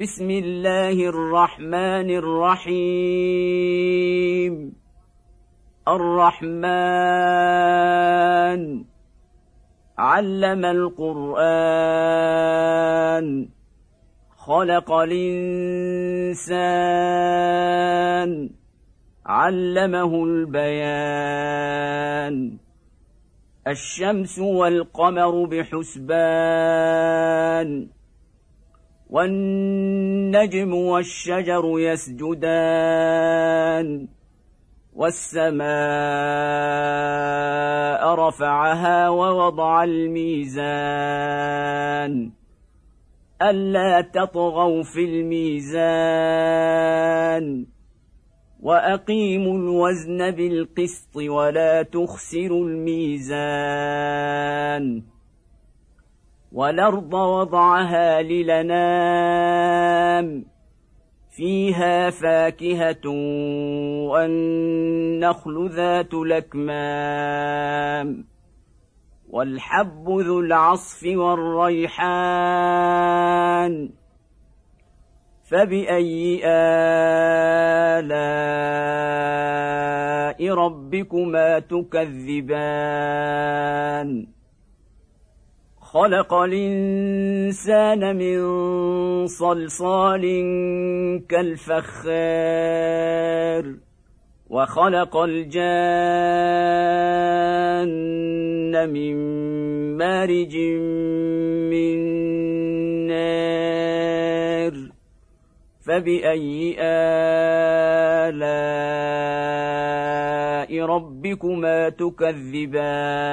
بسم الله الرحمن الرحيم. الرحمن. علم القرآن. خلق الإنسان. علمه البيان. الشمس والقمر بحسبان. والنجم والشجر يسجدان والسماء رفعها ووضع الميزان ألا تطغوا في الميزان وأقيموا الوزن بالقسط ولا تخسروا الميزان والأرض وضعها للنام فيها فاكهة والنخل ذات الأكمام والحب ذو العصف والريحان فبأي آلاء ربكما تكذبان خلق الإنسان من صلصال كالفخار وخلق الجان من مارج من نار فبأي آلاء ربكما تكذبان؟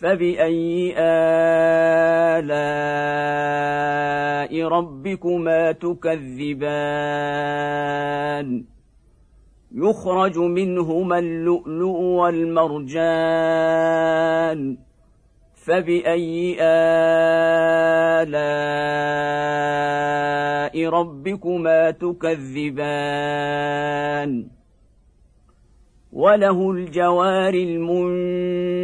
فبأي آلاء ربكما تكذبان؟ يخرج منهما اللؤلؤ والمرجان. فبأي آلاء ربكما تكذبان؟ وله الجوار المنشآت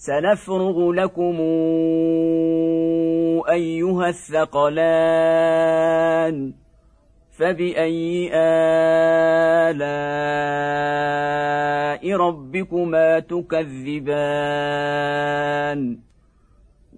سنفرغ لكم أيها الثقلان. فبأي آلاء ربكما تكذبان؟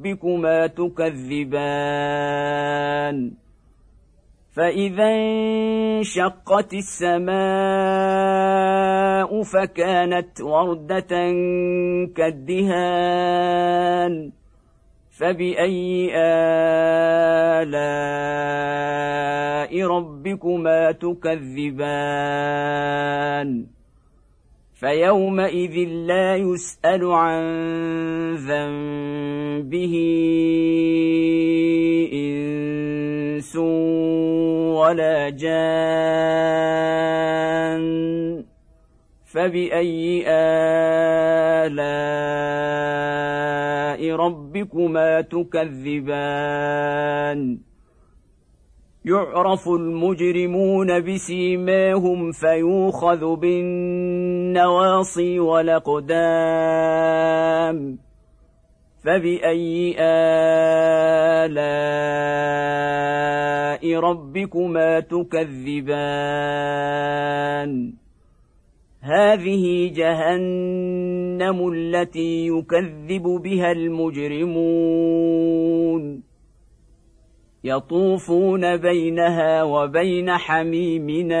ربكما تكذبان فإذا انشقت السماء فكانت وردة كالدهان فبأي آلاء ربكما تكذبان فيومئذ لا يسأل عن ذنبه إنس ولا جان فبأي آلاء ربكما تكذبان؟ يعرف المجرمون بسيماهم فيوخذ بالنواصي والأقدام. فباي الاء ربكما تكذبان هذه جهنم التي يكذب بها المجرمون يطوفون بينها وبين حميمنان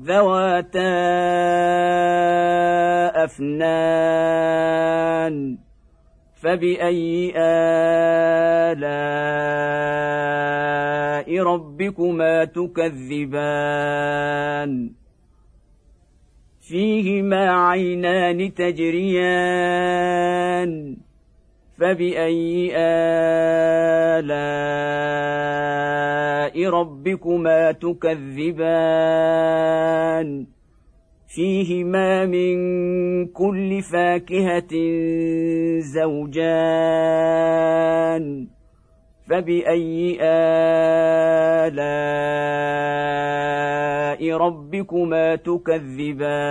ذواتا أفنان فبأي آلاء ربكما تكذبان؟ فيهما عينان تجريان. فبأي آلاء ربكما تكذبان؟ فيهما من كل فاكهة زوجان. فبأي آلاء ربكما تكذبان؟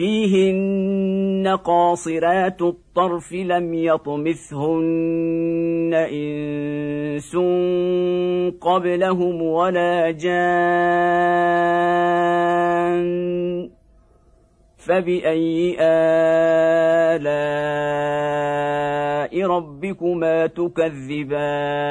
فيهن قاصرات الطرف لم يطمثهن إنس قبلهم ولا جان فبأي آلاء ربكما تكذبان؟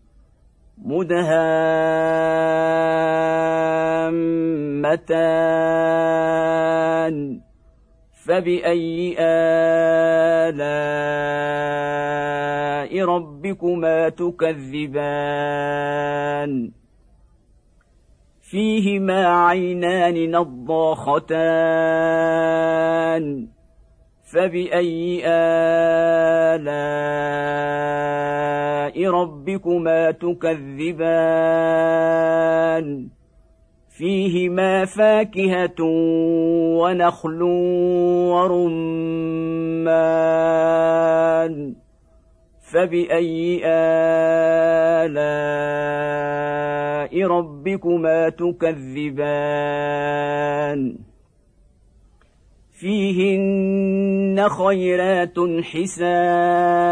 مدهامتان. فبأي آلاء ربكما تكذبان؟ فيهما عينان نضاختان. فبأي آلاء ربكما تكذبان فيهما فاكهة ونخل ورمان فبأي آلاء ربكما تكذبان فيهن خيرات حسان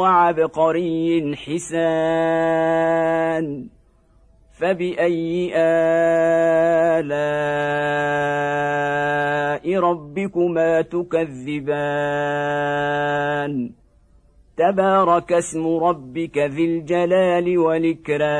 وعبقري حسان فبأي آلاء ربكما تكذبان؟ تبارك اسم ربك ذي الجلال والإكرام.